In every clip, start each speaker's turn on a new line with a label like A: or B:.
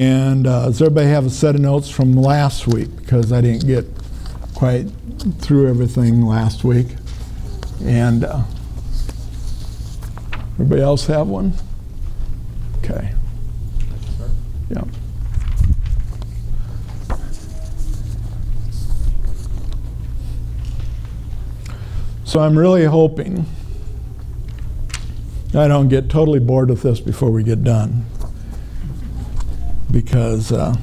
A: And uh, does everybody have a set of notes from last week? Because I didn't get quite through everything last week. And uh, everybody else have one? Okay. Yeah. So I'm really hoping I don't get totally bored with this before we get done because uh,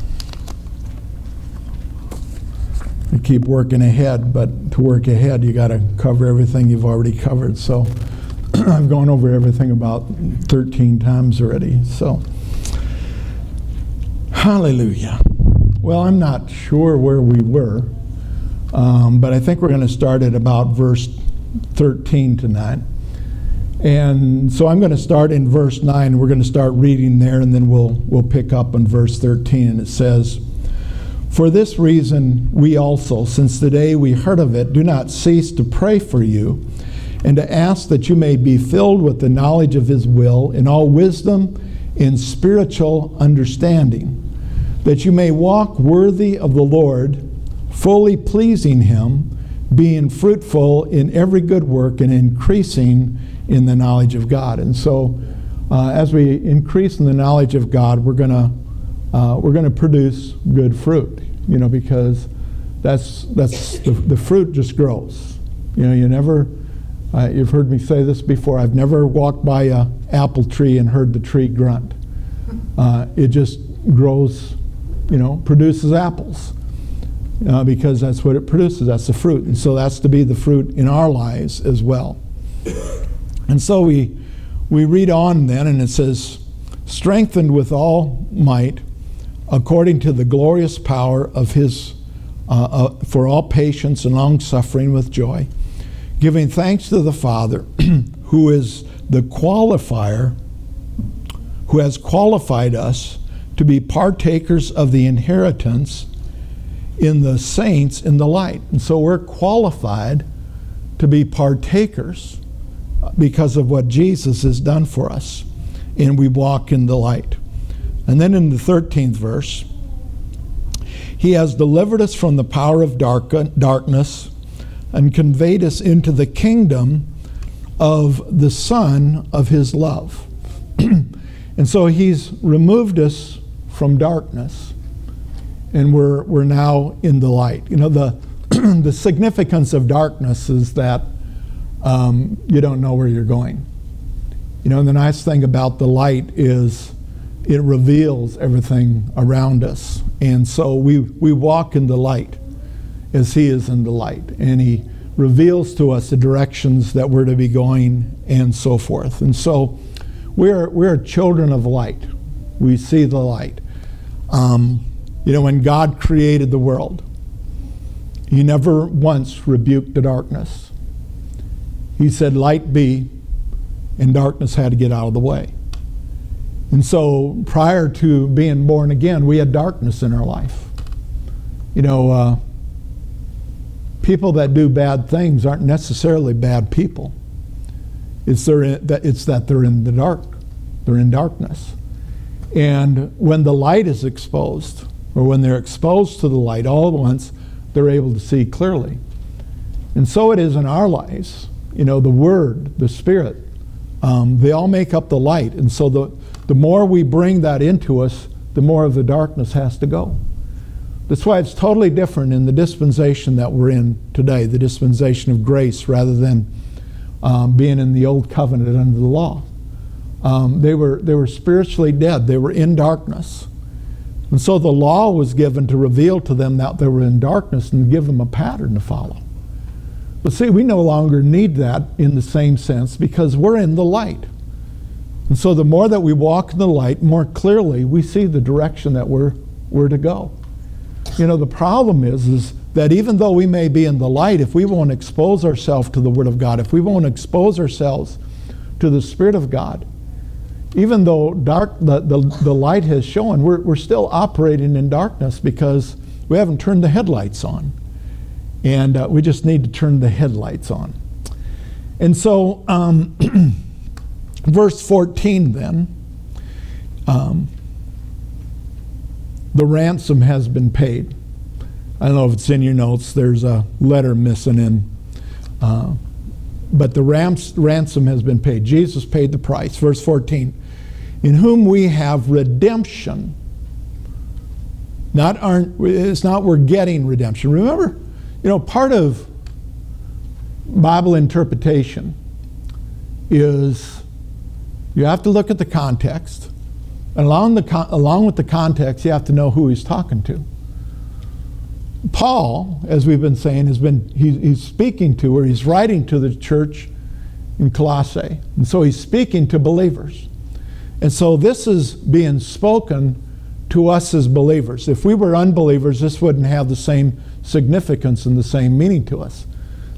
A: you keep working ahead, but to work ahead, you got to cover everything you've already covered. So I've gone over everything about 13 times already. So, hallelujah. Well, I'm not sure where we were, um, but I think we're going to start at about verse 13 tonight. And so I'm going to start in verse 9. We're going to start reading there, and then we'll, we'll pick up in verse 13. And it says, For this reason, we also, since the day we heard of it, do not cease to pray for you and to ask that you may be filled with the knowledge of his will in all wisdom in spiritual understanding, that you may walk worthy of the Lord, fully pleasing him, being fruitful in every good work and increasing in the knowledge of God. And so, uh, as we increase in the knowledge of God, we're gonna uh, we're gonna produce good fruit. You know, because that's that's the, the fruit just grows. You know, you never. Uh, you've heard me say this before. I've never walked by a apple tree and heard the tree grunt. Uh, it just grows, you know, produces apples. Uh, because that's what it produces. That's the fruit. And so that's to be the fruit in our lives as well. And so we, we read on then, and it says, strengthened with all might according to the glorious power of his, uh, uh, for all patience and long suffering with joy, giving thanks to the Father, who is the qualifier, who has qualified us to be partakers of the inheritance in the saints in the light. And so we're qualified to be partakers because of what Jesus has done for us. And we walk in the light. And then in the 13th verse, He has delivered us from the power of dark, darkness and conveyed us into the kingdom of the Son of His love. and so He's removed us from darkness and we're, we're now in the light. You know, the, the significance of darkness is that um, you don't know where you're going. You know, and the nice thing about the light is it reveals everything around us. And so we, we walk in the light as He is in the light. And He reveals to us the directions that we're to be going and so forth. And so we're, we're children of light. We see the light. Um, you know, when God created the world, He never once rebuked the darkness. He said, Light be, and darkness had to get out of the way. And so prior to being born again, we had darkness in our life. You know, uh, people that do bad things aren't necessarily bad people. It's, that, it's that they're in the dark, they're in darkness. And when the light is exposed, or when they're exposed to the light all at once, they're able to see clearly. And so it is in our lives you know, the Word, the Spirit, um, they all make up the light. And so the, the more we bring that into us, the more of the darkness has to go. That's why it's totally different in the dispensation that we're in today, the dispensation of grace, rather than um, being in the old covenant under the law. Um, they, were, they were spiritually dead, they were in darkness. And so the law was given to reveal to them that they were in darkness and give them a pattern to follow. But see, we no longer need that in the same sense because we're in the light. And so the more that we walk in the light, more clearly we see the direction that we're, we're to go. You know, the problem is, is that even though we may be in the light, if we won't expose ourselves to the Word of God, if we won't expose ourselves to the Spirit of God, even though dark, the, the, the light has shown, we're, we're still operating in darkness because we haven't turned the headlights on and uh, we just need to turn the headlights on. And so, um, verse 14 then, um, the ransom has been paid. I don't know if it's in your notes. There's a letter missing in. Uh, but the rams, ransom has been paid. Jesus paid the price. Verse 14. In whom we have redemption. Not aren't, it's not we're getting redemption. Remember, you know, part of Bible interpretation is you have to look at the context. And along, the, along with the context, you have to know who he's talking to. Paul, as we've been saying, has been he, he's speaking to or he's writing to the church in Colossae. And so he's speaking to believers. And so this is being spoken to us as believers. If we were unbelievers, this wouldn't have the same significance and the same meaning to us.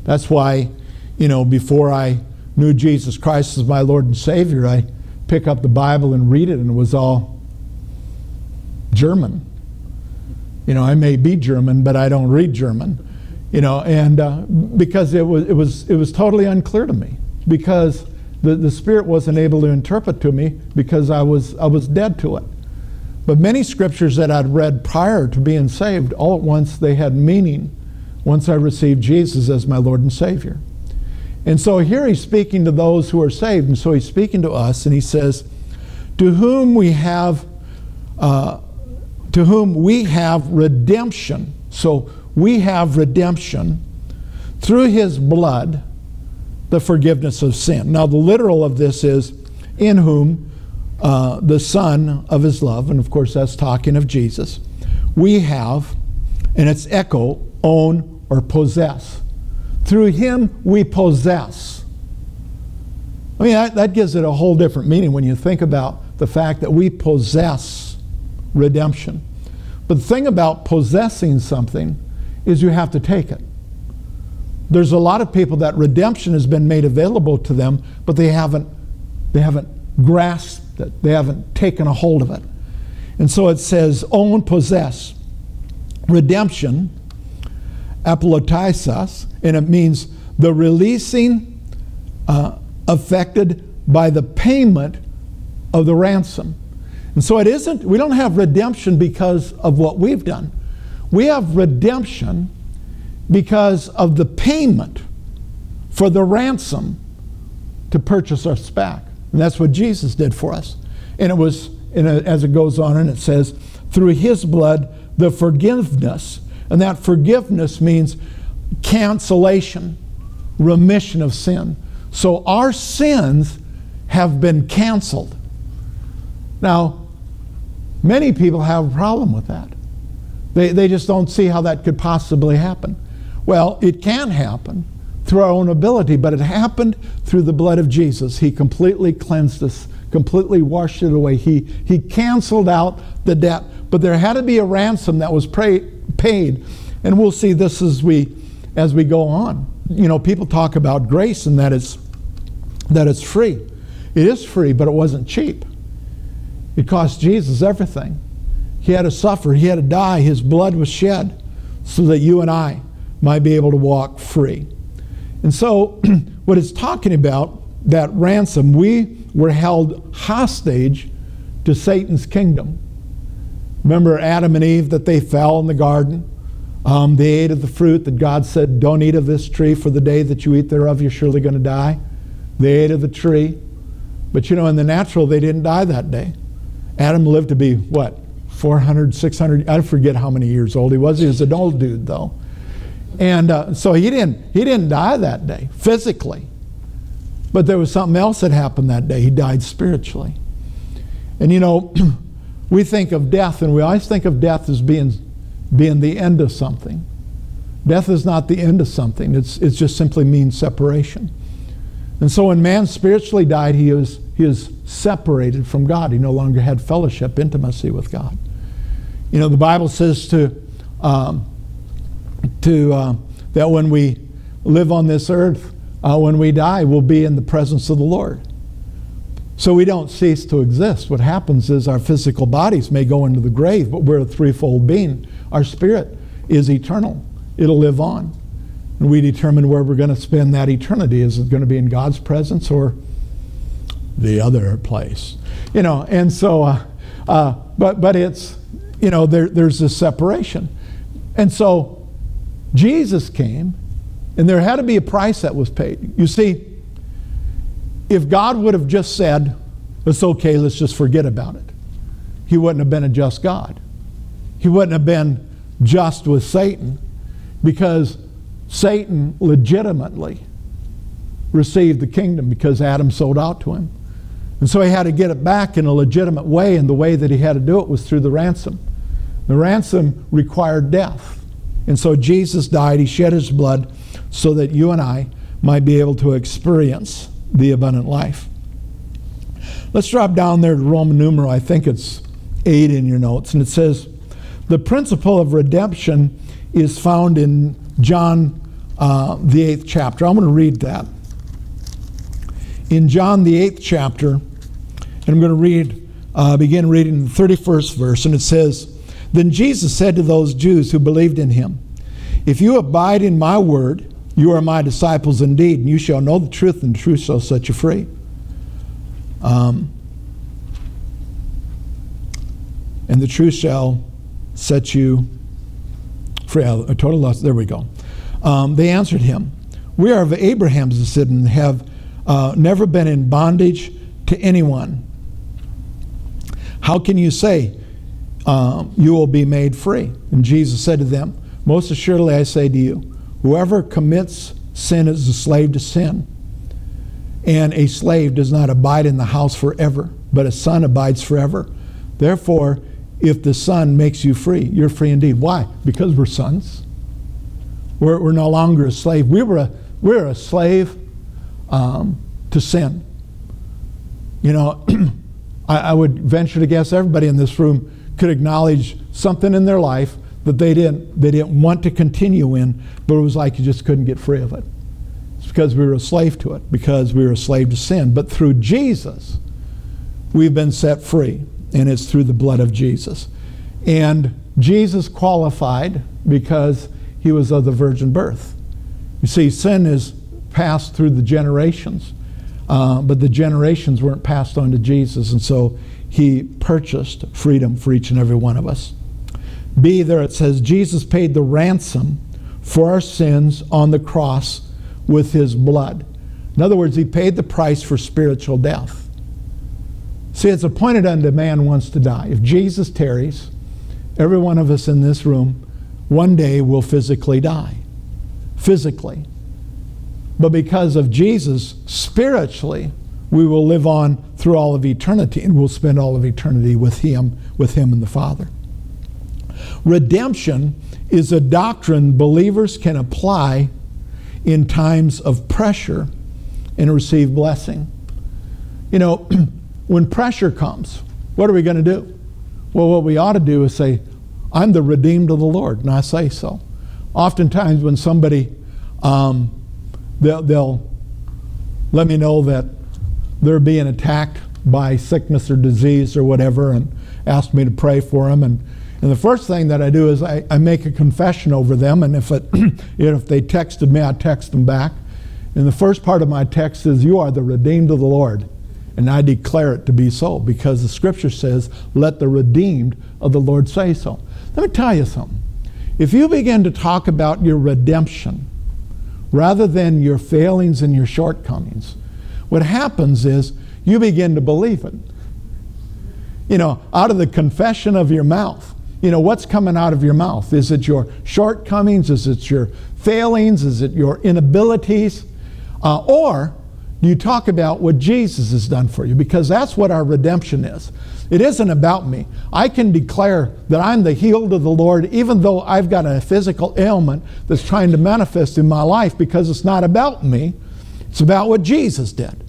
A: That's why, you know, before I knew Jesus Christ as my Lord and Savior, I pick up the Bible and read it, and it was all German. You know, I may be German, but I don't read German. You know, and uh, because it was, it, was, it was totally unclear to me, because the, the Spirit wasn't able to interpret to me because I was, I was dead to it. But many scriptures that I'd read prior to being saved, all at once they had meaning once I received Jesus as my Lord and Savior. And so here he's speaking to those who are saved, and so he's speaking to us, and he says, To whom we have uh, to whom we have redemption. So we have redemption through his blood, the forgiveness of sin. Now, the literal of this is in whom uh, the Son of his love, and of course, that's talking of Jesus, we have, and it's echo, own, or possess. Through him, we possess. I mean, that, that gives it a whole different meaning when you think about the fact that we possess redemption. But the thing about possessing something is you have to take it. There's a lot of people that redemption has been made available to them, but they haven't, they haven't grasped it. They haven't taken a hold of it. And so it says, own, possess. Redemption, apolotisas, and it means the releasing uh, affected by the payment of the ransom. And so it isn't, we don't have redemption because of what we've done. We have redemption because of the payment for the ransom to purchase us back. And that's what Jesus did for us. And it was, as it goes on, and it says, through his blood, the forgiveness. And that forgiveness means cancellation, remission of sin. So our sins have been canceled. Now, many people have a problem with that. They, they just don't see how that could possibly happen. Well, it can happen through our own ability, but it happened through the blood of Jesus. He completely cleansed us, completely washed it away. He, he canceled out the debt. But there had to be a ransom that was pray, paid. And we'll see this as we, as we go on. You know, people talk about grace and that it's, that it's free. It is free, but it wasn't cheap. It cost Jesus everything. He had to suffer, he had to die, his blood was shed so that you and I might be able to walk free. And so, what it's talking about, that ransom, we were held hostage to Satan's kingdom. Remember Adam and Eve that they fell in the garden? Um, they ate of the fruit that God said, Don't eat of this tree, for the day that you eat thereof, you're surely going to die. They ate of the tree. But you know, in the natural, they didn't die that day. Adam lived to be what? 400, 600, I forget how many years old he was. He was an old dude though. And uh, so he didn't, he didn't die that day physically. But there was something else that happened that day. He died spiritually. And you know, we think of death, and we always think of death as being, being the end of something. Death is not the end of something, it's, it just simply means separation. And so when man spiritually died, he was, he was separated from God. He no longer had fellowship, intimacy with God. You know, the Bible says to, um, to uh, that when we live on this earth, uh, when we die, we'll be in the presence of the Lord. So we don't cease to exist. What happens is our physical bodies may go into the grave, but we're a threefold being. Our spirit is eternal, it'll live on. And we determine where we're going to spend that eternity. Is it going to be in God's presence or the other place? You know, and so, uh, uh, but, but it's, you know, there, there's this separation. And so Jesus came, and there had to be a price that was paid. You see, if God would have just said, it's okay, let's just forget about it, he wouldn't have been a just God. He wouldn't have been just with Satan because Satan legitimately received the kingdom because Adam sold out to him. And so he had to get it back in a legitimate way, and the way that he had to do it was through the ransom. The ransom required death. And so Jesus died, he shed his blood so that you and I might be able to experience the abundant life. Let's drop down there to Roman numeral, I think it's 8 in your notes, and it says, The principle of redemption is found in John, uh, the eighth chapter. I'm going to read that. In John, the eighth chapter, and I'm going to read, uh, begin reading the 31st verse, and it says, Then Jesus said to those Jews who believed in him, If you abide in my word, you are my disciples indeed, and you shall know the truth, and the truth shall set you free. Um, and the truth shall set you free. A total loss. There we go. Um, they answered him, We are of Abraham's descendant and have uh, never been in bondage to anyone. How can you say um, you will be made free? And Jesus said to them, Most assuredly I say to you, Whoever commits sin is a slave to sin. And a slave does not abide in the house forever, but a son abides forever. Therefore, if the son makes you free, you're free indeed. Why? Because we're sons. We're, we're no longer a slave. We were a, we're a slave um, to sin. You know, I, I would venture to guess everybody in this room could acknowledge something in their life that they didn't, they didn't want to continue in, but it was like you just couldn't get free of it. It's because we were a slave to it, because we were a slave to sin. But through Jesus, we've been set free, and it's through the blood of Jesus. And Jesus qualified because he was of the virgin birth. You see, sin is passed through the generations, uh, but the generations weren't passed on to Jesus, and so he purchased freedom for each and every one of us. B, there it says, Jesus paid the ransom for our sins on the cross with his blood. In other words, he paid the price for spiritual death. See, it's appointed unto man once to die. If Jesus tarries, every one of us in this room one day will physically die. Physically. But because of Jesus, spiritually, we will live on through all of eternity and we'll spend all of eternity with him, with him and the Father. Redemption is a doctrine believers can apply in times of pressure and receive blessing. You know, when pressure comes, what are we going to do? Well, what we ought to do is say, I'm the redeemed of the Lord, and I say so. Oftentimes, when somebody, um, they'll, they'll let me know that they're being attacked by sickness or disease or whatever, and ask me to pray for them. And and the first thing that I do is I, I make a confession over them, and if, it, if they texted me, I text them back. And the first part of my text is, You are the redeemed of the Lord. And I declare it to be so because the scripture says, Let the redeemed of the Lord say so. Let me tell you something. If you begin to talk about your redemption rather than your failings and your shortcomings, what happens is you begin to believe it. You know, out of the confession of your mouth, you know, what's coming out of your mouth? Is it your shortcomings? Is it your failings? Is it your inabilities? Uh, or you talk about what Jesus has done for you? Because that's what our redemption is. It isn't about me. I can declare that I'm the healed of the Lord, even though I've got a physical ailment that's trying to manifest in my life, because it's not about me. It's about what Jesus did.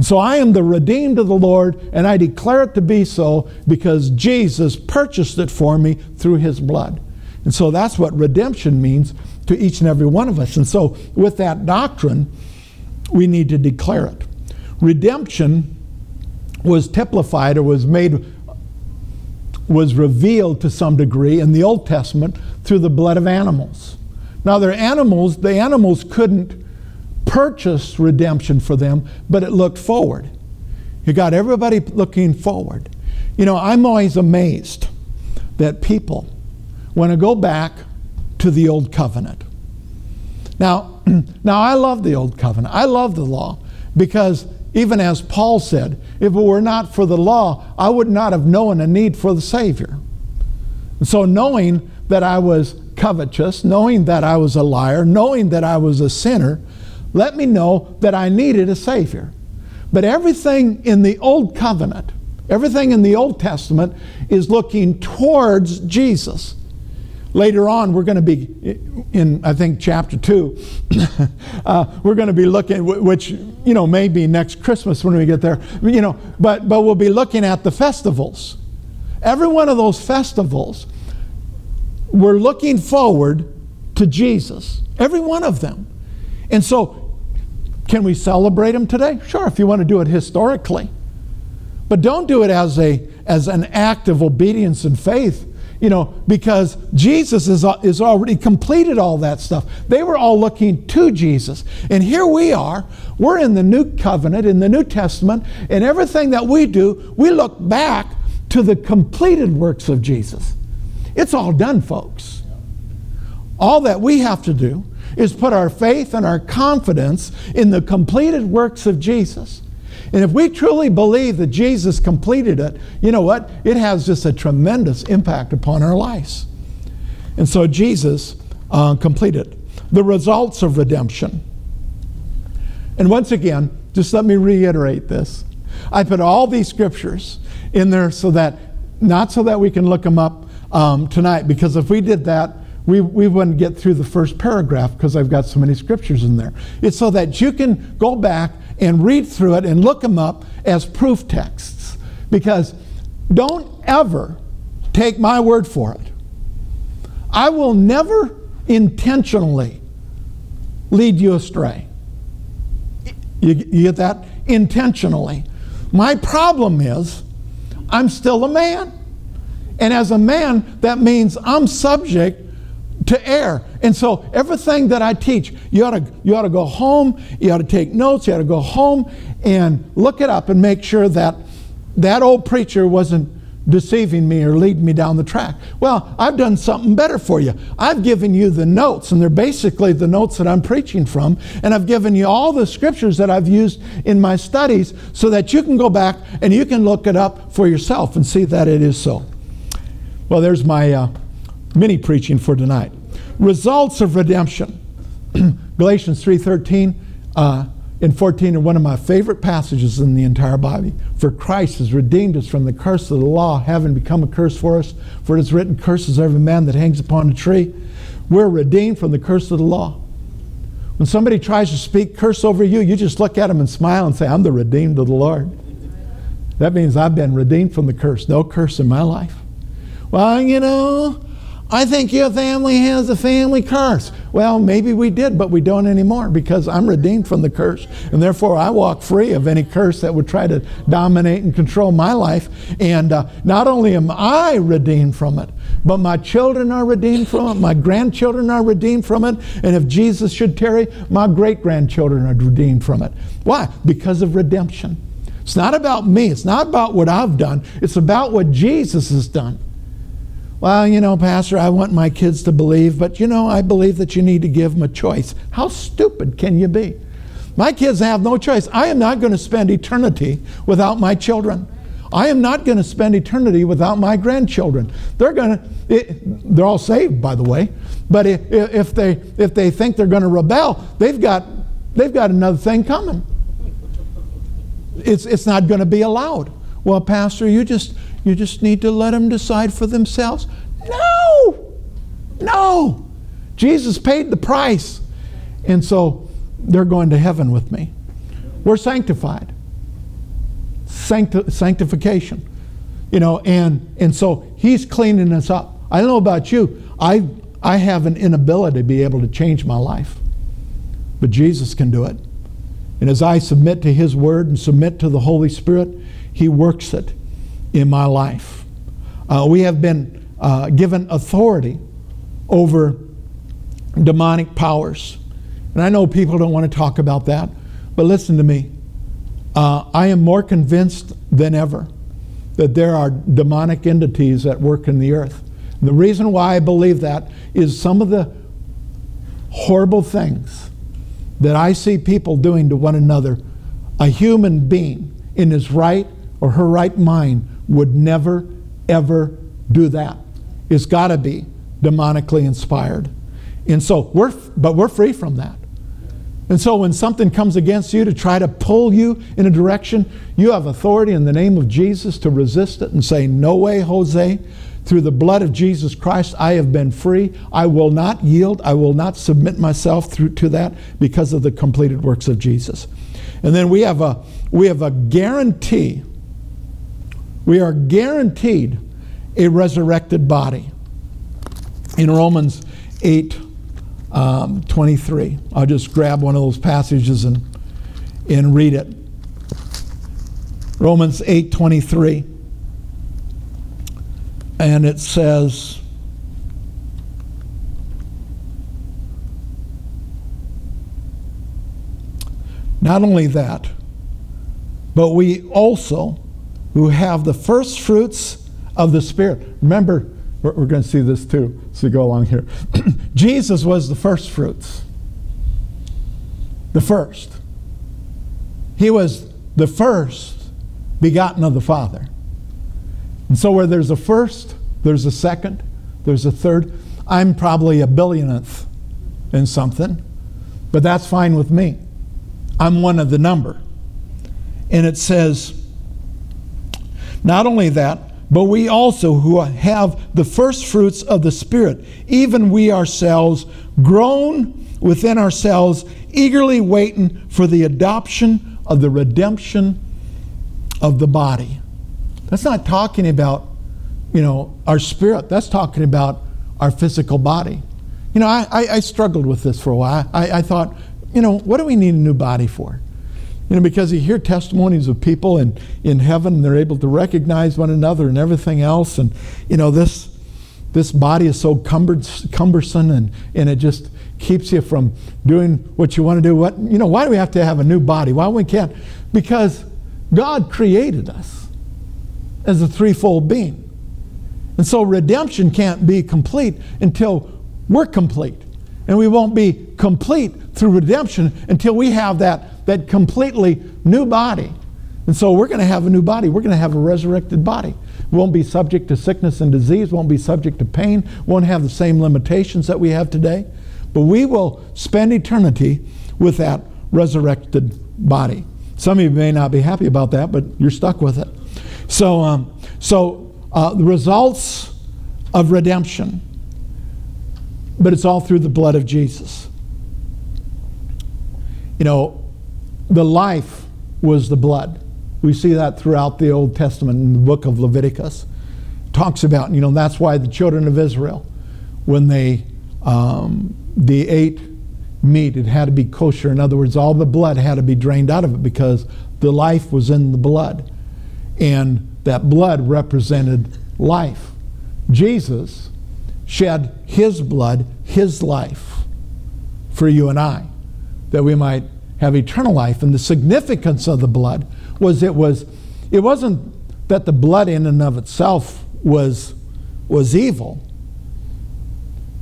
A: So I am the redeemed of the Lord, and I declare it to be so because Jesus purchased it for me through his blood. And so that's what redemption means to each and every one of us. And so with that doctrine, we need to declare it. Redemption was typified or was made was revealed to some degree in the Old Testament through the blood of animals. Now, they're animals, the animals couldn't purchased redemption for them, but it looked forward. You got everybody looking forward. You know, I'm always amazed that people want to go back to the old covenant. Now, now I love the old covenant. I love the law because even as Paul said, if it were not for the law, I would not have known a need for the Savior. And so knowing that I was covetous, knowing that I was a liar, knowing that I was a sinner, let me know that I needed a Savior. But everything in the Old Covenant, everything in the Old Testament is looking towards Jesus. Later on, we're going to be in, I think, chapter 2. uh, we're going to be looking, which, you know, maybe next Christmas when we get there, you know, but, but we'll be looking at the festivals. Every one of those festivals, we're looking forward to Jesus. Every one of them. And so, can we celebrate them today? Sure, if you want to do it historically. But don't do it as, a, as an act of obedience and faith you know, because Jesus is, is already completed all that stuff. They were all looking to Jesus. And here we are. We're in the new covenant, in the New Testament, and everything that we do, we look back to the completed works of Jesus. It's all done, folks. All that we have to do is put our faith and our confidence in the completed works of Jesus. And if we truly believe that Jesus completed it, you know what? It has just a tremendous impact upon our lives. And so Jesus uh, completed the results of redemption. And once again, just let me reiterate this. I put all these scriptures in there so that, not so that we can look them up um, tonight, because if we did that, we, we wouldn't get through the first paragraph because I've got so many scriptures in there. It's so that you can go back and read through it and look them up as proof texts. Because don't ever take my word for it. I will never intentionally lead you astray. You, you, get that? Intentionally. My problem is I'm still a man. And as a man, that means I'm subject to err. And so everything that I teach, you ought, to, you ought to go home, you ought to take notes, you ought to go home and look it up and make sure that that old preacher wasn't deceiving me or leading me down the track. Well, I've done something better for you. I've given you the notes, and they're basically the notes that I'm preaching from, and I've given you all the scriptures that I've used in my studies so that you can go back and you can look it up for yourself and see that it is so. Well, there's my uh, mini preaching for tonight results of redemption. Galatians 3:13 uh, and 14 are one of my favorite passages in the entire Bible. For Christ has redeemed us from the curse of the law, having become a curse for us. For it is written, "Curses every man that hangs upon a tree." We're redeemed from the curse of the law. When somebody tries to speak curse over you, you just look at them and smile and say, "I'm the redeemed of the Lord." That means I've been redeemed from the curse. No curse in my life. Well, you know, I think your family has a family curse. Well, maybe we did, but we don't anymore because I'm redeemed from the curse. And therefore, I walk free of any curse that would try to dominate and control my life. And uh, not only am I redeemed from it, but my children are redeemed from it. My grandchildren are redeemed from it. And if Jesus should tarry, my great grandchildren are redeemed from it. Why? Because of redemption. It's not about me, it's not about what I've done, it's about what Jesus has done. Well, you know, Pastor, I want my kids to believe, but you know, I believe that you need to give them a choice. How stupid can you be? My kids have no choice. I am not going to spend eternity without my children. I am not going to spend eternity without my grandchildren. They're going to, they're all saved, by the way. But if, if, they, if they think they're going to rebel, they've got, they've got another thing coming. It's, it's not going to be allowed. Well, Pastor, you just, you just need to let them decide for themselves. No! No! Jesus paid the price. And so they're going to heaven with me. We're sanctified. Sancti- sanctification. You know, and, and so he's cleaning us up. I don't know about you. I, I have an inability to be able to change my life. But Jesus can do it. And as I submit to his word and submit to the Holy Spirit, he works it in my life. Uh, we have been uh, given authority over demonic powers. And I know people don't want to talk about that, but listen to me. Uh, I am more convinced than ever that there are demonic entities at work in the earth. The reason why I believe that is some of the horrible things that I see people doing to one another, a human being in his right or her right mind would never, ever do that. It's got to be demonically inspired. And so we're, but we're free from that. And so when something comes against you to try to pull you in a direction, you have authority in the name of Jesus to resist it and say, No way, Jose. Through the blood of Jesus Christ, I have been free. I will not yield. I will not submit myself through to that because of the completed works of Jesus. And then we have a we have a guarantee. We are guaranteed a resurrected body. In Romans 8 um, 23. I'll just grab one of those passages and, and read it. Romans 8 23. And it says, Not only that, but we also, who have the first fruits of the Spirit. Remember, we're, we're going to see this too as we go along here. Jesus was the first fruits. The first. He was the first begotten of the Father. And so, where there's a first, there's a second, there's a third. I'm probably a billionth in something, but that's fine with me. I'm one of the number. And it says, not only that, but we also who have the first fruits of the Spirit, even we ourselves, groan within ourselves, eagerly waiting for the adoption of the redemption of the body. That's not talking about, you know, our spirit. That's talking about our physical body. You know, I, I, I struggled with this for a while. I, I thought, you know, what do we need a new body for? You know, because you hear testimonies of people in, in heaven and they're able to recognize one another and everything else. And, you know, this, this body is so cumbersome and, and it just keeps you from doing what you want to do. What, you know, why do we have to have a new body? Why we can't? Because God created us as a threefold being. And so redemption can't be complete until we're complete. And we won't be complete through redemption until we have that that completely new body. And so we're going to have a new body. We're going to have a resurrected body. won't be subject to sickness and disease, won't be subject to pain, won't have the same limitations that we have today. But we will spend eternity with that resurrected body. Some of you may not be happy about that, but you're stuck with it. So, um, so uh, the results of redemption, but it's all through the blood of Jesus. You know, the life was the blood. We see that throughout the Old Testament in the book of Leviticus. It talks about, you know, that's why the children of Israel, when they, um, they ate meat, it had to be kosher. In other words, all the blood had to be drained out of it because the life was in the blood. And that blood represented life. Jesus shed his blood, his life, for you and I, that we might have eternal life. And the significance of the blood was it was it wasn't that the blood in and of itself was was evil.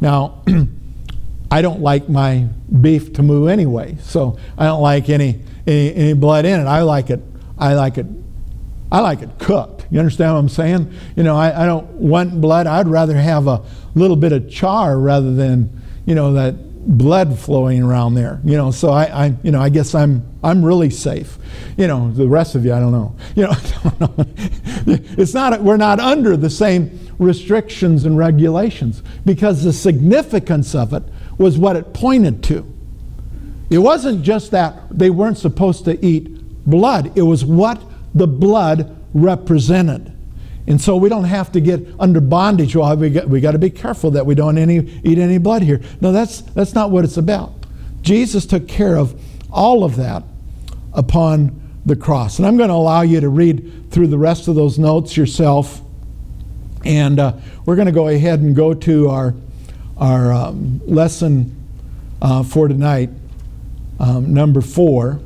A: Now, I don't like my beef to moo anyway, so I don't like any, any any blood in it. I like it. I like it. I like it cooked. You understand what I'm saying? You know, I, I don't want blood. I'd rather have a little bit of char rather than you know that blood flowing around there. You know, so I, I, you know, I guess I'm I'm really safe. You know, the rest of you, I don't know. You know, know. it's not we're not under the same restrictions and regulations because the significance of it was what it pointed to. It wasn't just that they weren't supposed to eat blood. It was what the blood represented. And so we don't have to get under bondage. Well, we got, we got to be careful that we don't any, eat any blood here. No, that's, that's not what it's about. Jesus took care of all of that upon the cross. And I'm going to allow you to read through the rest of those notes yourself. And uh, we're going to go ahead and go to our, our um, lesson uh, for tonight, um, number four.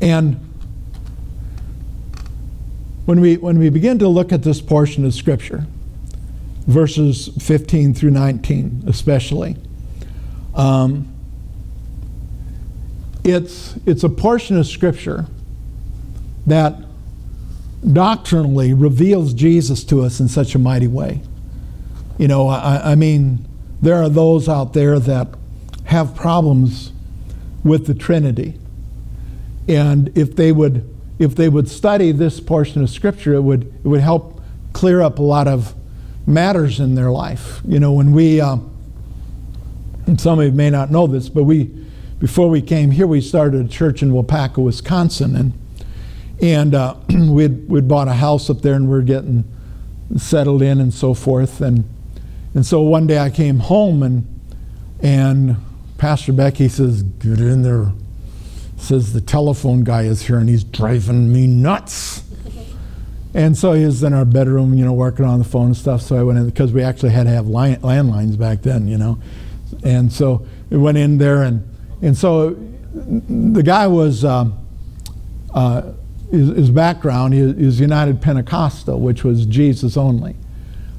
A: And when we, when we begin to look at this portion of Scripture, verses 15 through 19 especially, um, it's, it's a portion of Scripture that doctrinally reveals Jesus to us in such a mighty way. You know, I, I mean, there are those out there that have problems with the Trinity. And if they would if they would study this portion of scripture, it would it would help clear up a lot of matters in their life. You know, when we uh, and some of you may not know this, but we before we came here, we started a church in Waupaca, Wisconsin, and and uh, we'd we'd bought a house up there, and we we're getting settled in and so forth, and and so one day I came home and and Pastor Becky says, "Get in there." Says the telephone guy is here and he's driving me nuts. and so he was in our bedroom, you know, working on the phone and stuff. So I went in because we actually had to have line, landlines back then, you know. And so we went in there and and so the guy was. Um, uh, his, his, background is, United Pentecostal, which was Jesus only.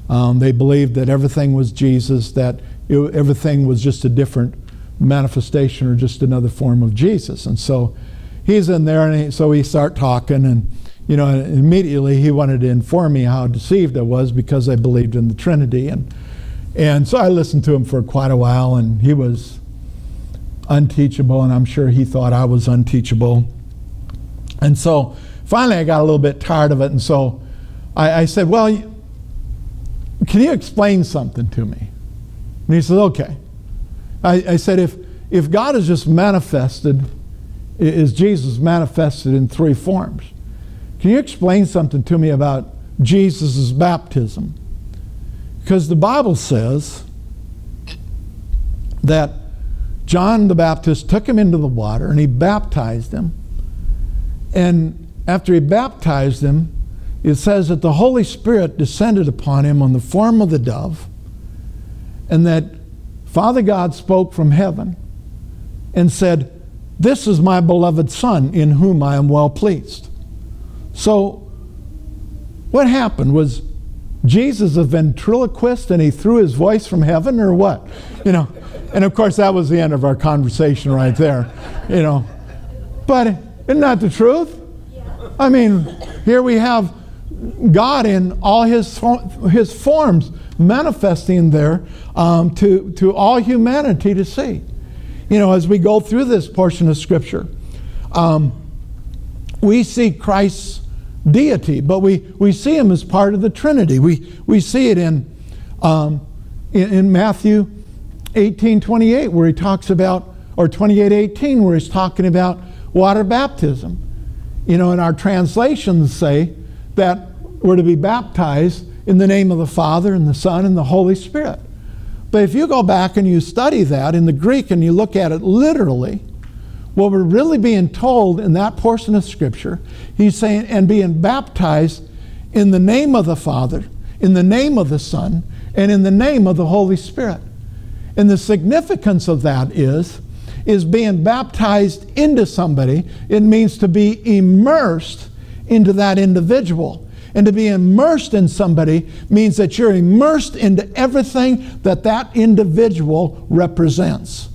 A: Um, they believed that everything was Jesus, that it, everything was just a different manifestation or just another form of Jesus. And so he's in there, and he, so we start talking, and you know, immediately he wanted to inform me how deceived I was because I believed in the Trinity, and and so I listened to him for quite a while, and he was unteachable, and I'm sure he thought I was unteachable. And so finally, I got a little bit tired of it, and so I, I said, "Well, can you explain something to me?" And he said, "Okay." I, I said, if, if God is just manifested, is Jesus manifested in three forms? Can you explain something to me about Jesus' baptism? Because the Bible says that John the Baptist took him into the water and he baptized him. And after he baptized him, it says that the Holy Spirit descended upon him on the form of the dove, and that Father God spoke from heaven and said, This is my beloved Son in whom I am well pleased. So, what happened? Was Jesus a ventriloquist and he threw his voice from heaven or what? You know, and of course, that was the end of our conversation right there, you know. But isn't that the truth? I mean, here we have God in all his, his forms manifesting there um, to, to all humanity to see. You know, as we go through this portion of Scripture, um, we see Christ's deity, but we, we see him as part of the Trinity. We, we see it in, um, in, in, Matthew 18 28, where he talks about, or 28 18, where he's talking about water baptism. You know, and our translations say that we're to be baptized in the name of the Father and the Son and the Holy Spirit. But if you go back and you study that in the Greek and you look at it literally, what we're really being told in that portion of Scripture, he's saying, and being baptized in the name of the Father, in the name of the Son, and in the name of the Holy Spirit. And the significance of that is, is being baptized into somebody, it means to be immersed into that individual. And to be immersed in somebody means that you're immersed into everything that that individual represents.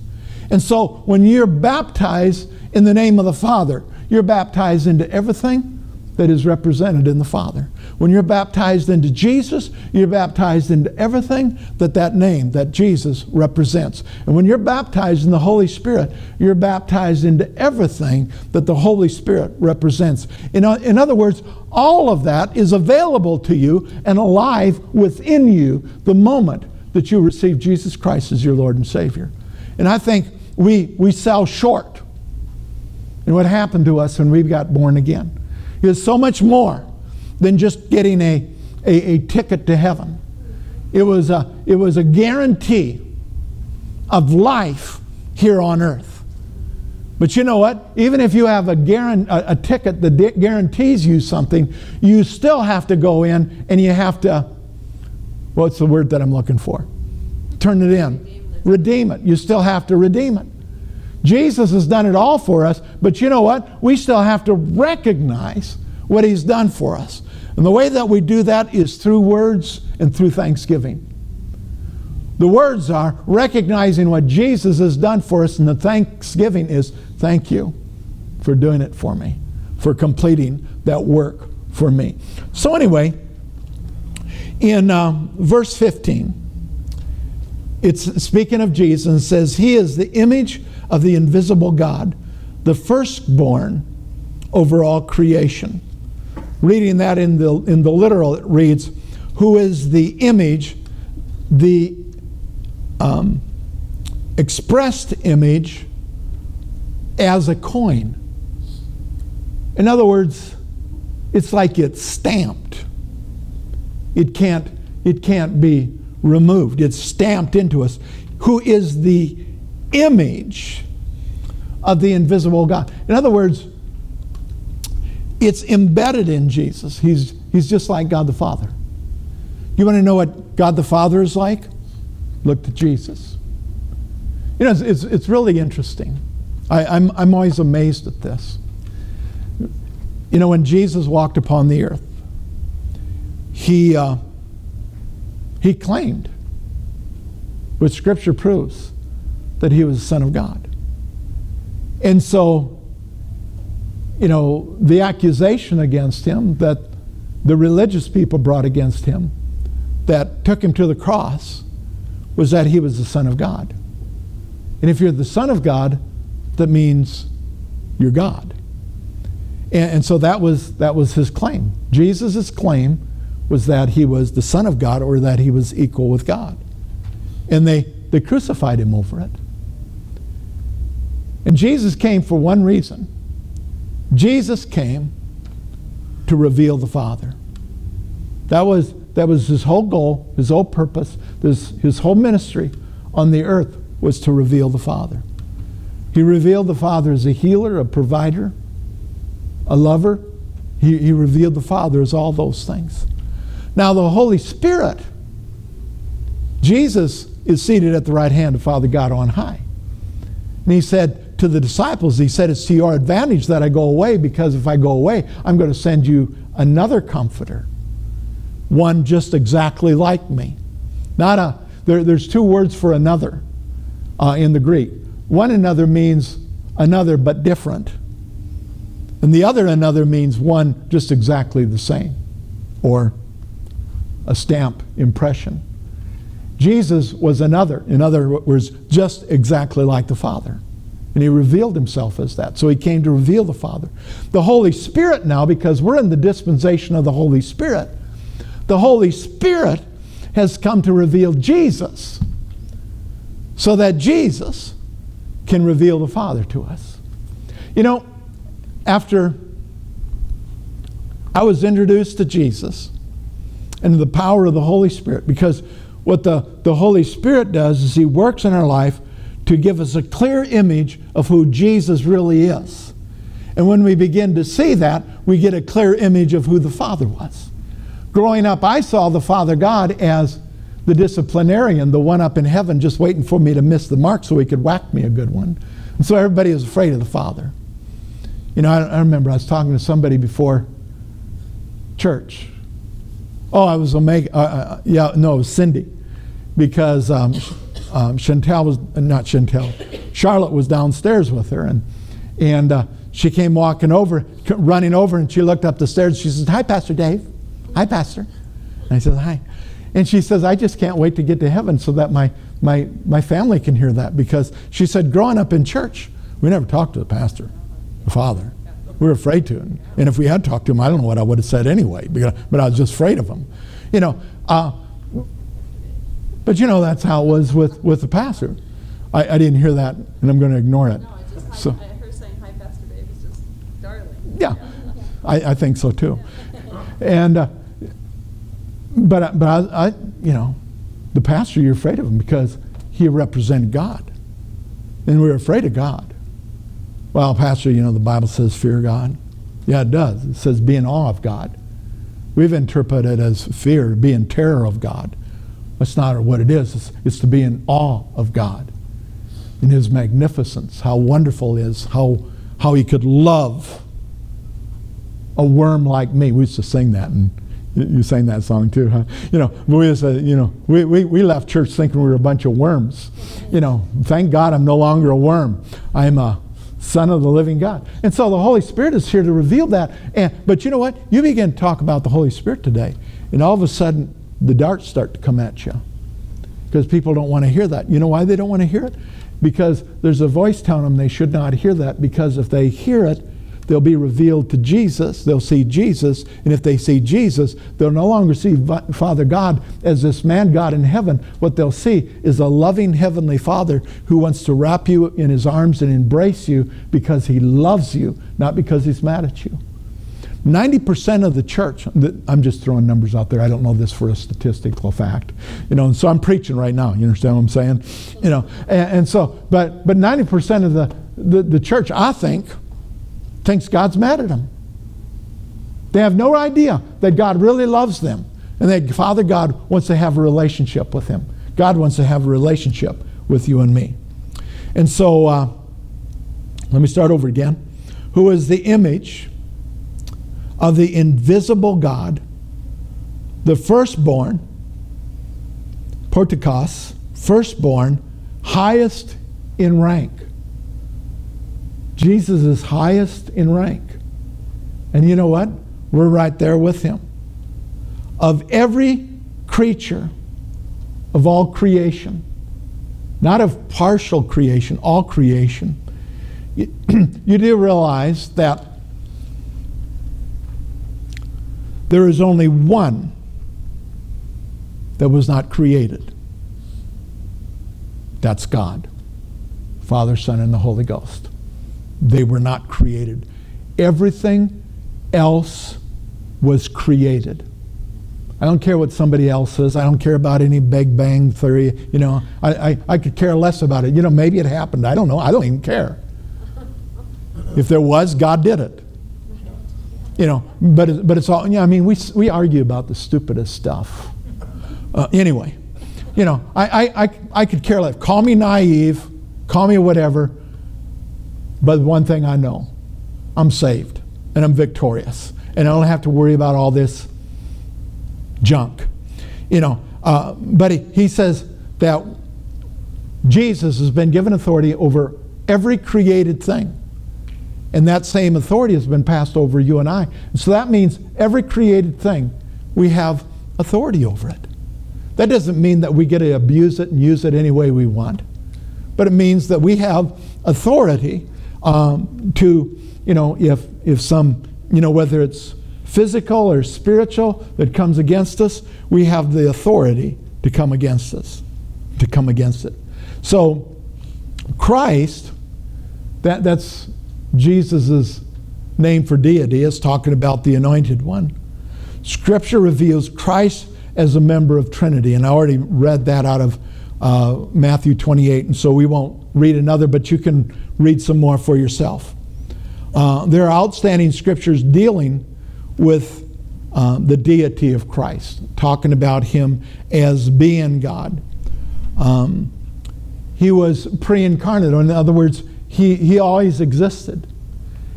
A: And so when you're baptized in the name of the Father, you're baptized into everything that is represented in the Father. When you're baptized into Jesus, you're baptized into everything that that name, that Jesus represents. And when you're baptized in the Holy Spirit, you're baptized into everything that the Holy Spirit represents. In, in other words, all of that is available to you and alive within you the moment that you receive Jesus Christ as your Lord and Savior. And I think we, we sell short in what happened to us when we got born again is so much more than just getting a, a, a ticket to heaven. It was, a, it was a guarantee of life here on earth. But you know what? Even if you have a, guarant- a, a ticket that guarantees you something, you still have to go in and you have to, what's the word that I'm looking for? Turn it in. Redeem it. You still have to redeem it. Jesus has done it all for us, but you know what? We still have to recognize what he's done for us. And the way that we do that is through words and through thanksgiving. The words are recognizing what Jesus has done for us, and the thanksgiving is thank you for doing it for me, for completing that work for me. So, anyway, in uh, verse 15, it's speaking of Jesus and says, He is the image of the invisible God, the firstborn over all creation. Reading that in the, in the literal, it reads, Who is the image, the um, expressed image as a coin. In other words, it's like it's stamped. It can't, it can't be removed. It's stamped into us. Who is the image of the invisible God? In other words, it's embedded in Jesus. He's, he's just like God the Father. You want to know what God the Father is like? Look to Jesus. You know, it's, it's, it's really interesting. I, I'm, I'm always amazed at this. You know, when Jesus walked upon the earth, he, uh, he claimed, which Scripture proves, that he was the Son of God. And so, you know, the accusation against him that the religious people brought against him that took him to the cross was that he was the Son of God. And if you're the Son of God, that means you're God. And, and so that was, that was his claim. Jesus' claim was that he was the Son of God or that he was equal with God. And they, they crucified him over it. And Jesus came for one reason Jesus came to reveal the Father. That was, that was his whole goal, his whole purpose, his, his whole ministry on the earth was to reveal the Father. He revealed the Father as a healer, a provider, a lover. He, he revealed the Father as all those things. Now, the Holy Spirit, Jesus is seated at the right hand of Father God on high. And he said to the disciples, He said, It's to your advantage that I go away because if I go away, I'm going to send you another comforter one just exactly like me. Not a, there, there's two words for another uh, in the Greek. One another means another but different. And the other another means one just exactly the same, or a stamp impression. Jesus was another, in other words, just exactly like the Father. And he revealed himself as that. So he came to reveal the Father. The Holy Spirit now, because we're in the dispensation of the Holy Spirit, the Holy Spirit has come to reveal Jesus so that Jesus can reveal the Father to us. You know, after I was introduced to Jesus and the power of the Holy Spirit, because what the, the Holy Spirit does is He works in our life to give us a clear image of who Jesus really is. And when we begin to see that, we get a clear image of who the Father was. Growing up, I saw the Father God as the disciplinarian, the one up in heaven just waiting for me to miss the mark so he could whack me a good one. And so everybody was afraid of the Father. You know, I, I remember I was talking to somebody before church. Oh, I was Omega. Uh, uh, yeah, no, it was Cindy. Because um, um, Chantel was, uh, not Chantel, Charlotte was downstairs with her. And, and uh, she came walking over, running over, and she looked up the stairs. She says, Hi, Pastor Dave. Hi, Pastor. And I said, Hi. And she says, I just can't wait to get to heaven so that my, my, my family can hear that. Because she said, growing up in church, we never talked to the pastor, the father. We were afraid to. And if we had talked to him, I don't know what I would have said anyway, but I was just afraid of him. You know, uh, but you know, that's how it was with, with the pastor. I, I didn't hear that, and I'm going to ignore it.
B: No, I just, so, her saying, hi, Pastor Dave, is just darling.
A: Yeah, I, I think so too. And, uh, but, but I, I, you know, the pastor, you're afraid of him because he represented God. And we are afraid of God. Well, Pastor, you know, the Bible says fear God. Yeah, it does. It says be in awe of God. We've interpreted it as fear, be in terror of God. That's not what it is. It's, it's to be in awe of God. in his magnificence, how wonderful it is, how, how he could love a worm like me. We used to sing that, and you sang that song too, huh? You know, we used to, you know, we, we, we left church thinking we were a bunch of worms. You know, thank God I'm no longer a worm. I'm a son of the living God. And so the Holy Spirit is here to reveal that. And but you know what? You begin to talk about the Holy Spirit today, and all of a sudden the darts start to come at you. Because people don't want to hear that. You know why they don't want to hear it? Because there's a voice telling them they should not hear that because if they hear it, they'll be revealed to Jesus. They'll see Jesus. And if they see Jesus, they'll no longer see Father God as this man God in heaven. What they'll see is a loving Heavenly Father who wants to wrap you in his arms and embrace you because he loves you, not because he's mad at you. 90% of the church, I'm just throwing numbers out there. I don't know this for a statistical fact. You know, and so I'm preaching right now. You understand what I'm saying? You know, and, and so, but, but 90% of the, the, the church, I think, thinks God's mad at them. They have no idea that God really loves them and that Father God wants to have a relationship with Him. God wants to have a relationship with you and me. And so, uh, let me start over again. Who is the image of the invisible God, the firstborn, Protokos, firstborn, highest in rank. Jesus is highest in rank. And you know what? We're right there with him. Of every creature, of all creation, not of partial creation, all creation, you, you do realize that there is only one that was not created. That's God, Father, Son, and the Holy Ghost. They were not created. Everything else was created. I don't care what somebody else says. I don't care about any Big Bang Theory. You know, I, I, I could care less about it. You know, maybe it happened. I don't know. I don't even care. If there was, God did it. You know, but, but it's all, yeah, I mean, we, we argue about the stupidest stuff. Uh, anyway, you know, I, I, I, I could care less. Call me naive, call me whatever. But one thing I know I'm saved and I'm victorious. And I don't have to worry about all this junk. You know, uh, but he, he says that Jesus has been given authority over every created thing. And that same authority has been passed over you and I. And so that means every created thing, we have authority over it. That doesn't mean that we get to abuse it and use it any way we want. But it means that we have authority um, to, you know, if, if some, you know, whether it's physical or spiritual that comes against us, we have the authority to come against us, to come against it. So, Christ, that, that's Jesus' name for deity, is talking about the anointed one. Scripture reveals Christ as a member of Trinity, and I already read that out of uh, Matthew 28, and so we won't read another, but you can read some more for yourself. Uh, there are outstanding scriptures dealing with uh, the deity of Christ, talking about him as being God. Um, he was pre incarnate, in other words, he, he always existed.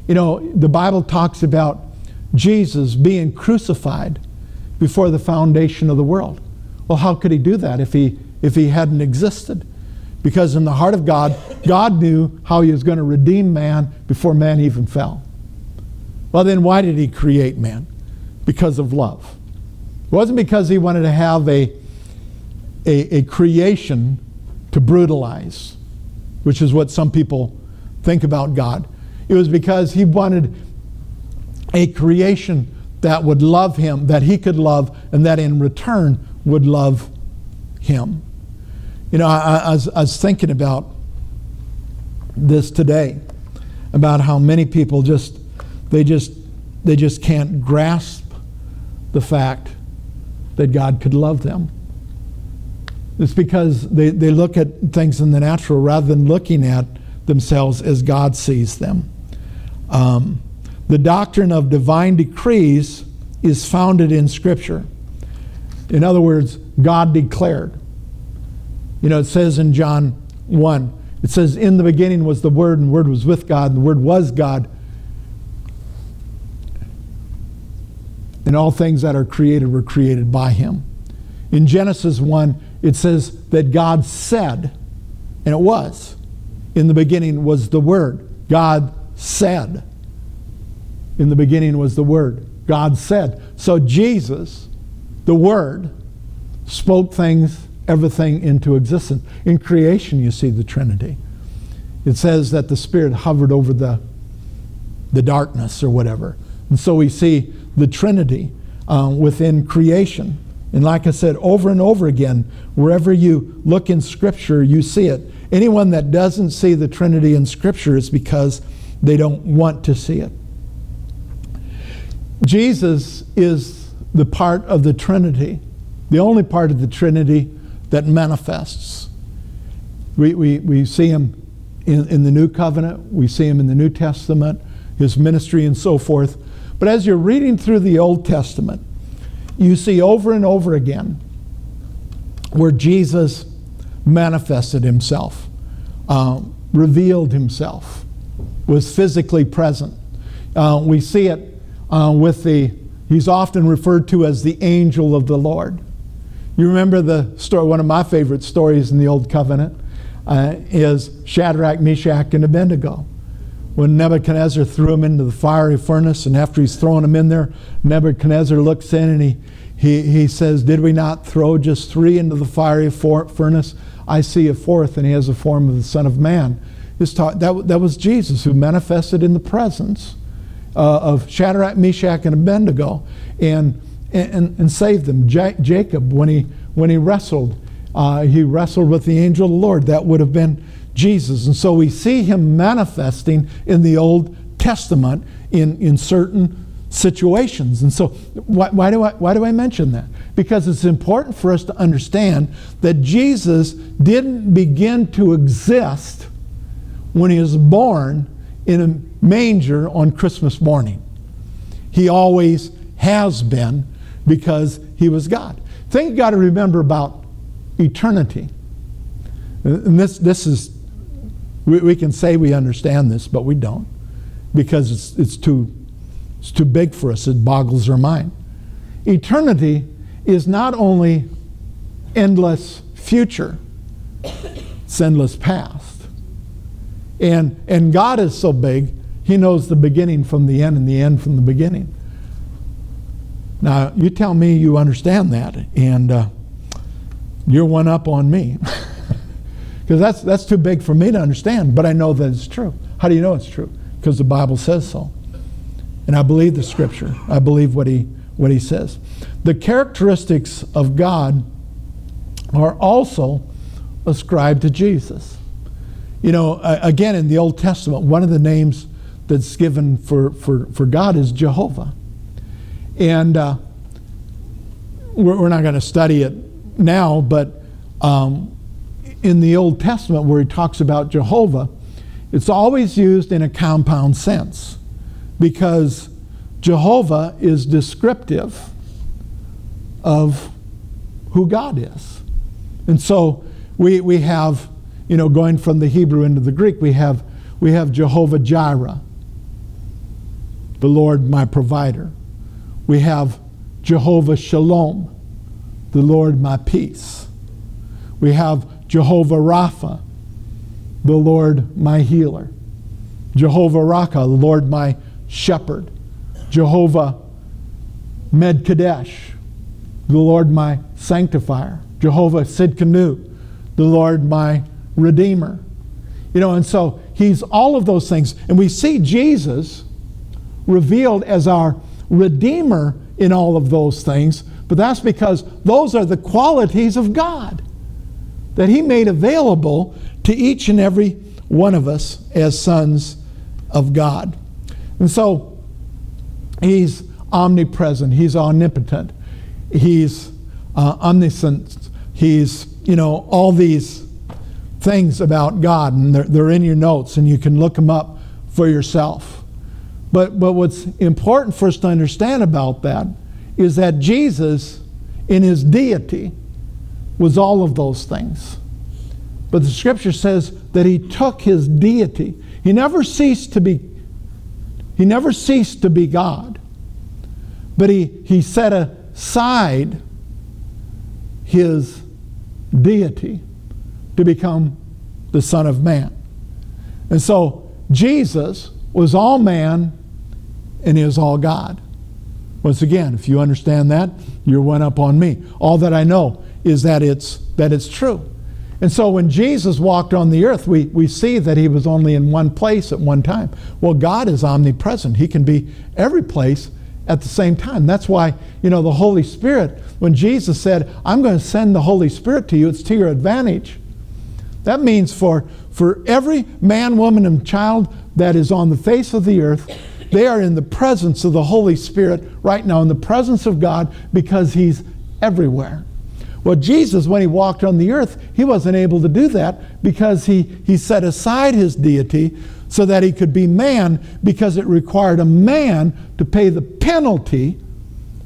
A: You know, the Bible talks about Jesus being crucified before the foundation of the world. Well, how could he do that if he, if he hadn't existed? Because in the heart of God, God knew how he was going to redeem man before man even fell. Well, then why did he create man? Because of love. It wasn't because he wanted to have a, a, a creation to brutalize, which is what some people think about God. It was because he wanted a creation that would love him, that he could love, and that in return would love him. You know, I, I, was, I was thinking about this today, about how many people just, they just, they just can't grasp the fact that God could love them. It's because they, they look at things in the natural rather than looking at themselves as God sees them. Um, the doctrine of divine decrees is founded in Scripture. In other words, God declared. You know, it says in John 1 It says, In the beginning was the Word, and the Word was with God, and the Word was God. And all things that are created were created by Him. In Genesis 1, it says that God said, and it was. In the beginning was the Word. God said. In the beginning was the Word. God said. So Jesus, the Word, spoke things, everything into existence. In creation, you see the Trinity. It says that the Spirit hovered over the, the darkness or whatever. And so we see the Trinity um, within creation. And like I said, over and over again, wherever you look in Scripture, you see it. Anyone that doesn't see the Trinity in Scripture is because they don't want to see it. Jesus is the part of the Trinity, the only part of the Trinity that manifests. We, we, we see him in, in the New Covenant, we see him in the New Testament, his ministry, and so forth. But as you're reading through the Old Testament, you see over and over again where Jesus manifested himself, uh, revealed himself, was physically present. Uh, we see it uh, with the, he's often referred to as the angel of the Lord. You remember the story, one of my favorite stories in the Old Covenant uh, is Shadrach, Meshach, and Abednego. When Nebuchadnezzar threw them into the fiery furnace, and after he's throwing them in there, Nebuchadnezzar looks in and he, he, he says, Did we not throw just three into the fiery for- furnace? I see a fourth, and he has the form of the Son of Man. Taught, that, that was Jesus who manifested in the presence uh, of Shadrach, Meshach, and Abednego and, and, and saved them. Ja- Jacob, when he, when he wrestled, uh, he wrestled with the angel of the Lord. That would have been Jesus. And so we see him manifesting in the Old Testament in, in certain situations. And so, why, why, do I, why do I mention that? Because it's important for us to understand that Jesus didn't begin to exist when he was born in a manger on Christmas morning. He always has been because he was God. Thing you got to remember about eternity, and this, this is, we, we can say we understand this, but we don't because it's, it's too it's too big for us, it boggles our mind. Eternity is not only endless future, it's endless past. And, and God is so big, He knows the beginning from the end and the end from the beginning. Now, you tell me you understand that, and uh, you're one up on me. Because that's, that's too big for me to understand, but I know that it's true. How do you know it's true? Because the Bible says so. And I believe the scripture. I believe what he, what he says. The characteristics of God are also ascribed to Jesus. You know, again, in the Old Testament, one of the names that's given for, for, for God is Jehovah. And uh, we're, we're, not going to study it now, but um, in the Old Testament, where he talks about Jehovah, it's always used in a compound sense because Jehovah is descriptive of who God is. And so we, we have, you know, going from the Hebrew into the Greek, we have, we have Jehovah Jireh, the Lord my provider. We have Jehovah Shalom, the Lord my peace. We have Jehovah Rapha, the Lord my healer. Jehovah Raca, the Lord my shepherd. Jehovah Medkadesh, the Lord my sanctifier. Jehovah Sidkenu, the Lord my redeemer. You know, and so he's all of those things. And we see Jesus revealed as our redeemer in all of those things, but that's because those are the qualities of God that he made available to each and every one of us as sons of God. And so he's omnipresent, he's omnipotent, he's uh, omniscient, he's, you know, all these things about God, and they're, they're in your notes, and you can look them up for yourself. But, but what's important for us to understand about that is that Jesus, in his deity, was all of those things. But the scripture says that he took his deity. He never ceased to be he never ceased to be God. But he, he set aside his deity to become the Son of Man. And so Jesus was all man and he is all God. Once again, if you understand that, you're one up on me. All that I know is that it's that it's true. And so when Jesus walked on the earth, we, we see that he was only in one place at one time. Well, God is omnipresent. He can be every place at the same time. That's why, you know, the Holy Spirit, when Jesus said, I'm going to send the Holy Spirit to you, it's to your advantage. That means for, for every man, woman, and child that is on the face of the earth, they are in the presence of the Holy Spirit right now, in the presence of God, because He's everywhere. Well, Jesus, when he walked on the earth, he wasn't able to do that because he, he set aside his deity so that he could be man because it required a man to pay the penalty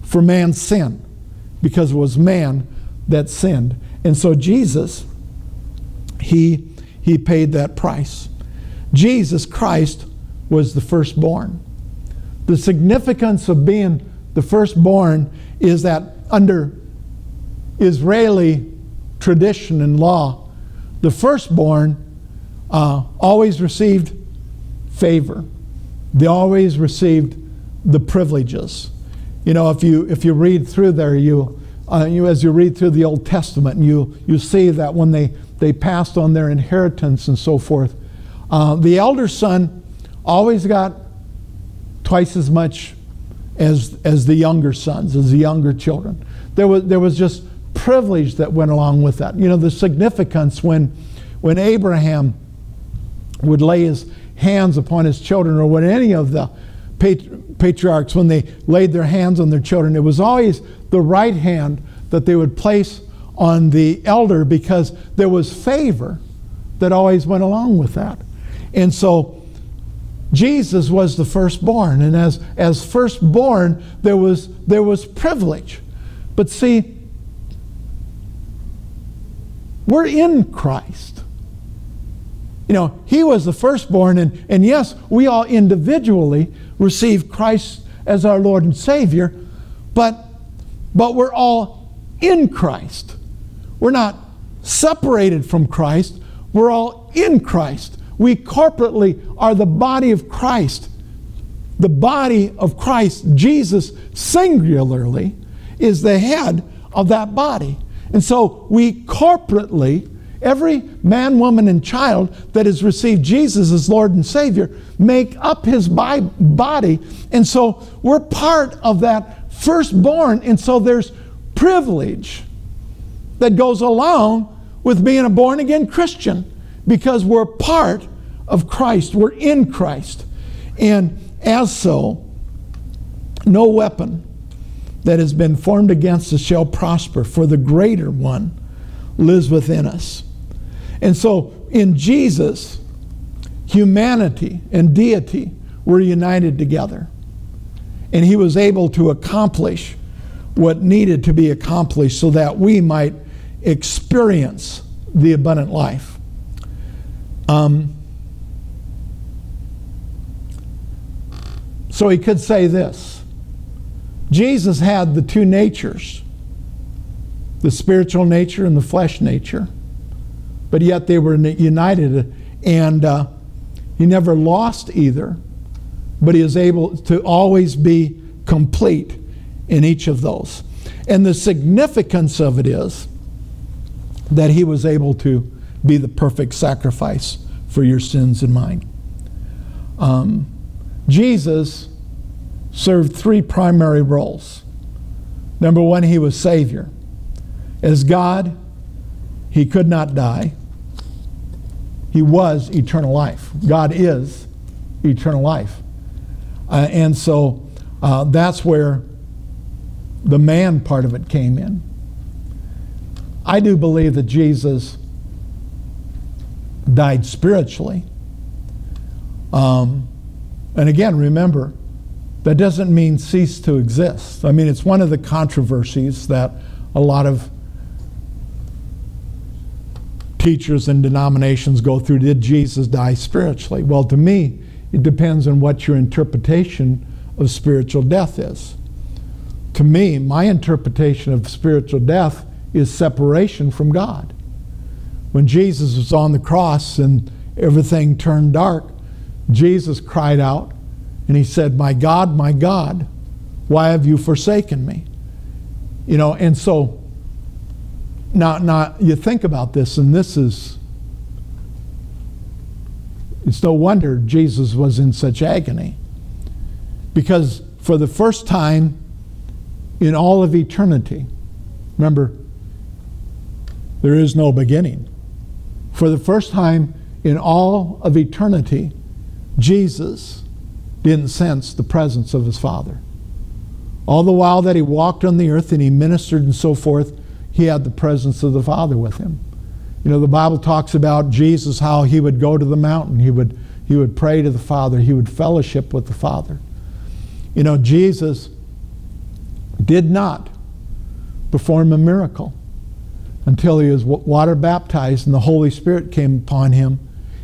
A: for man's sin because it was man that sinned. And so Jesus, he, he paid that price. Jesus Christ was the firstborn. The significance of being the firstborn is that under Israeli tradition and law, the firstborn uh, always received favor. They always received the privileges. You know, if you if you read through there, you, uh, you as you read through the Old Testament, you you see that when they they passed on their inheritance and so forth, uh, the elder son always got twice as much as as the younger sons, as the younger children. There was there was just privilege that went along with that. You know, the significance when, when Abraham would lay his hands upon his children, or when any of the patriarchs, when they laid their hands on their children, it was always the right hand that they would place on the elder because there was favor that always went along with that. And so Jesus was the firstborn, and as, as firstborn, there was, there was privilege. But see, we're in Christ. You know, He was the firstborn, and, and yes, we all individually receive Christ as our Lord and Savior, but, but we're all in Christ. We're not separated from Christ, we're all in Christ. We corporately are the body of Christ. The body of Christ, Jesus singularly, is the head of that body. And so we corporately, every man, woman, and child that has received Jesus as Lord and Savior, make up his body. And so we're part of that firstborn. And so there's privilege that goes along with being a born again Christian because we're part of Christ. We're in Christ. And as so, no weapon that has been formed against us shall prosper, for the greater one lives within us. And so in Jesus, humanity and deity were united together. And he was able to accomplish what needed to be accomplished so that we might experience the abundant life. Um, so he could say this Jesus had the two natures the spiritual nature and the flesh nature, but yet they were united, and uh, he never lost either, but he is able to always be complete in each of those. And the significance of it is that he was able to be the perfect sacrifice for your sins and mine. Um, Jesus served three primary roles. Number one, he was Savior. As God, he could not die. He was eternal life. God is eternal life. Uh, and so uh, that's where the man part of it came in. I do believe that Jesus died spiritually. Um, and again, remember, that doesn't mean cease to exist. I mean, it's one of the controversies that a lot of teachers and denominations go through did Jesus die spiritually? Well, to me, it depends on what your interpretation of spiritual death is. To me, my interpretation of spiritual death is separation from God. When Jesus was on the cross and everything turned dark, Jesus cried out and he said, My God, my God, why have you forsaken me? You know, and so now, now you think about this, and this is, it's no wonder Jesus was in such agony. Because for the first time in all of eternity, remember, there is no beginning. For the first time in all of eternity, Jesus didn't sense the presence of his Father. All the while that he walked on the earth and he ministered and so forth, he had the presence of the Father with him. You know, the Bible talks about Jesus, how he would go to the mountain, he would, he would pray to the Father, he would fellowship with the Father. You know, Jesus did not perform a miracle until he was water baptized and the Holy Spirit came upon him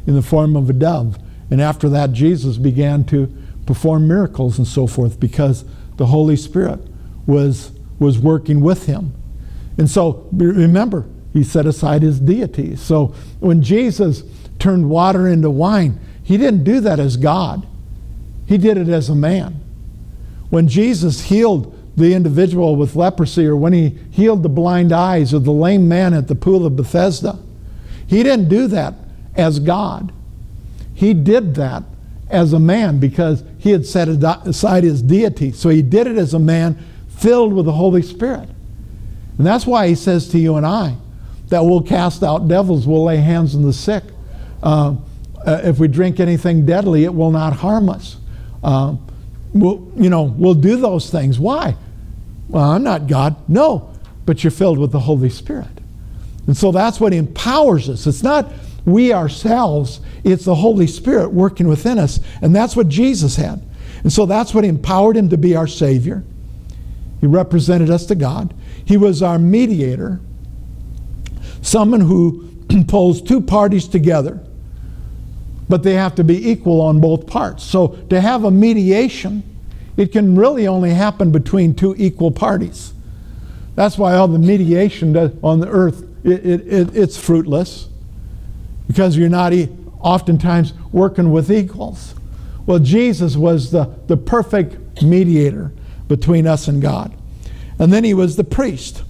A: in the form of a dove. And after that, Jesus began to perform miracles and so forth because the Holy Spirit was, was working with him. And so remember, he set aside his deity. So when Jesus turned water into wine, he didn't do that as God, he did it as a man. When Jesus healed the individual with leprosy, or when he healed the blind eyes, or the lame man at the pool of Bethesda, he didn't do that as God. He did that as a man because he had set aside his deity. So he did it as a man filled with the Holy Spirit. And that's why he says to you and I that we'll cast out devils, we'll lay hands on the sick. Uh, uh, if we drink anything deadly, it will not harm us. Uh, we'll, you know, we'll do those things. Why? Well, I'm not God. No, but you're filled with the Holy Spirit. And so that's what empowers us. It's not we ourselves, it's the Holy Spirit working within us. And that's what Jesus had. And so that's what empowered him to be our Savior. He represented us to God. He was our mediator, someone who pulls two parties together, but they have to be equal on both parts. So to have a mediation, it can really only happen between two equal parties. That's why all the mediation on the earth, it, it, it, it's fruitless because you're not oftentimes working with equals. Well, Jesus was the, the perfect mediator between us and God. And then he was the priest.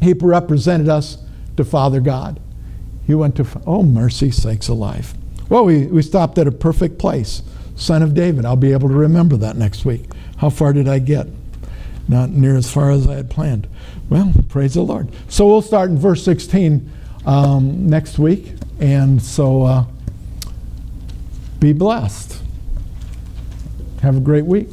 A: He represented us to Father God. He went to, oh, mercy sakes alive. Well, we, we stopped at a perfect place. Son of David. I'll be able to remember that next week. How far did I get? Not near as far as I had planned. Well, praise the Lord. So we'll start in verse 16 um, next week. And so uh, be blessed. Have a great week.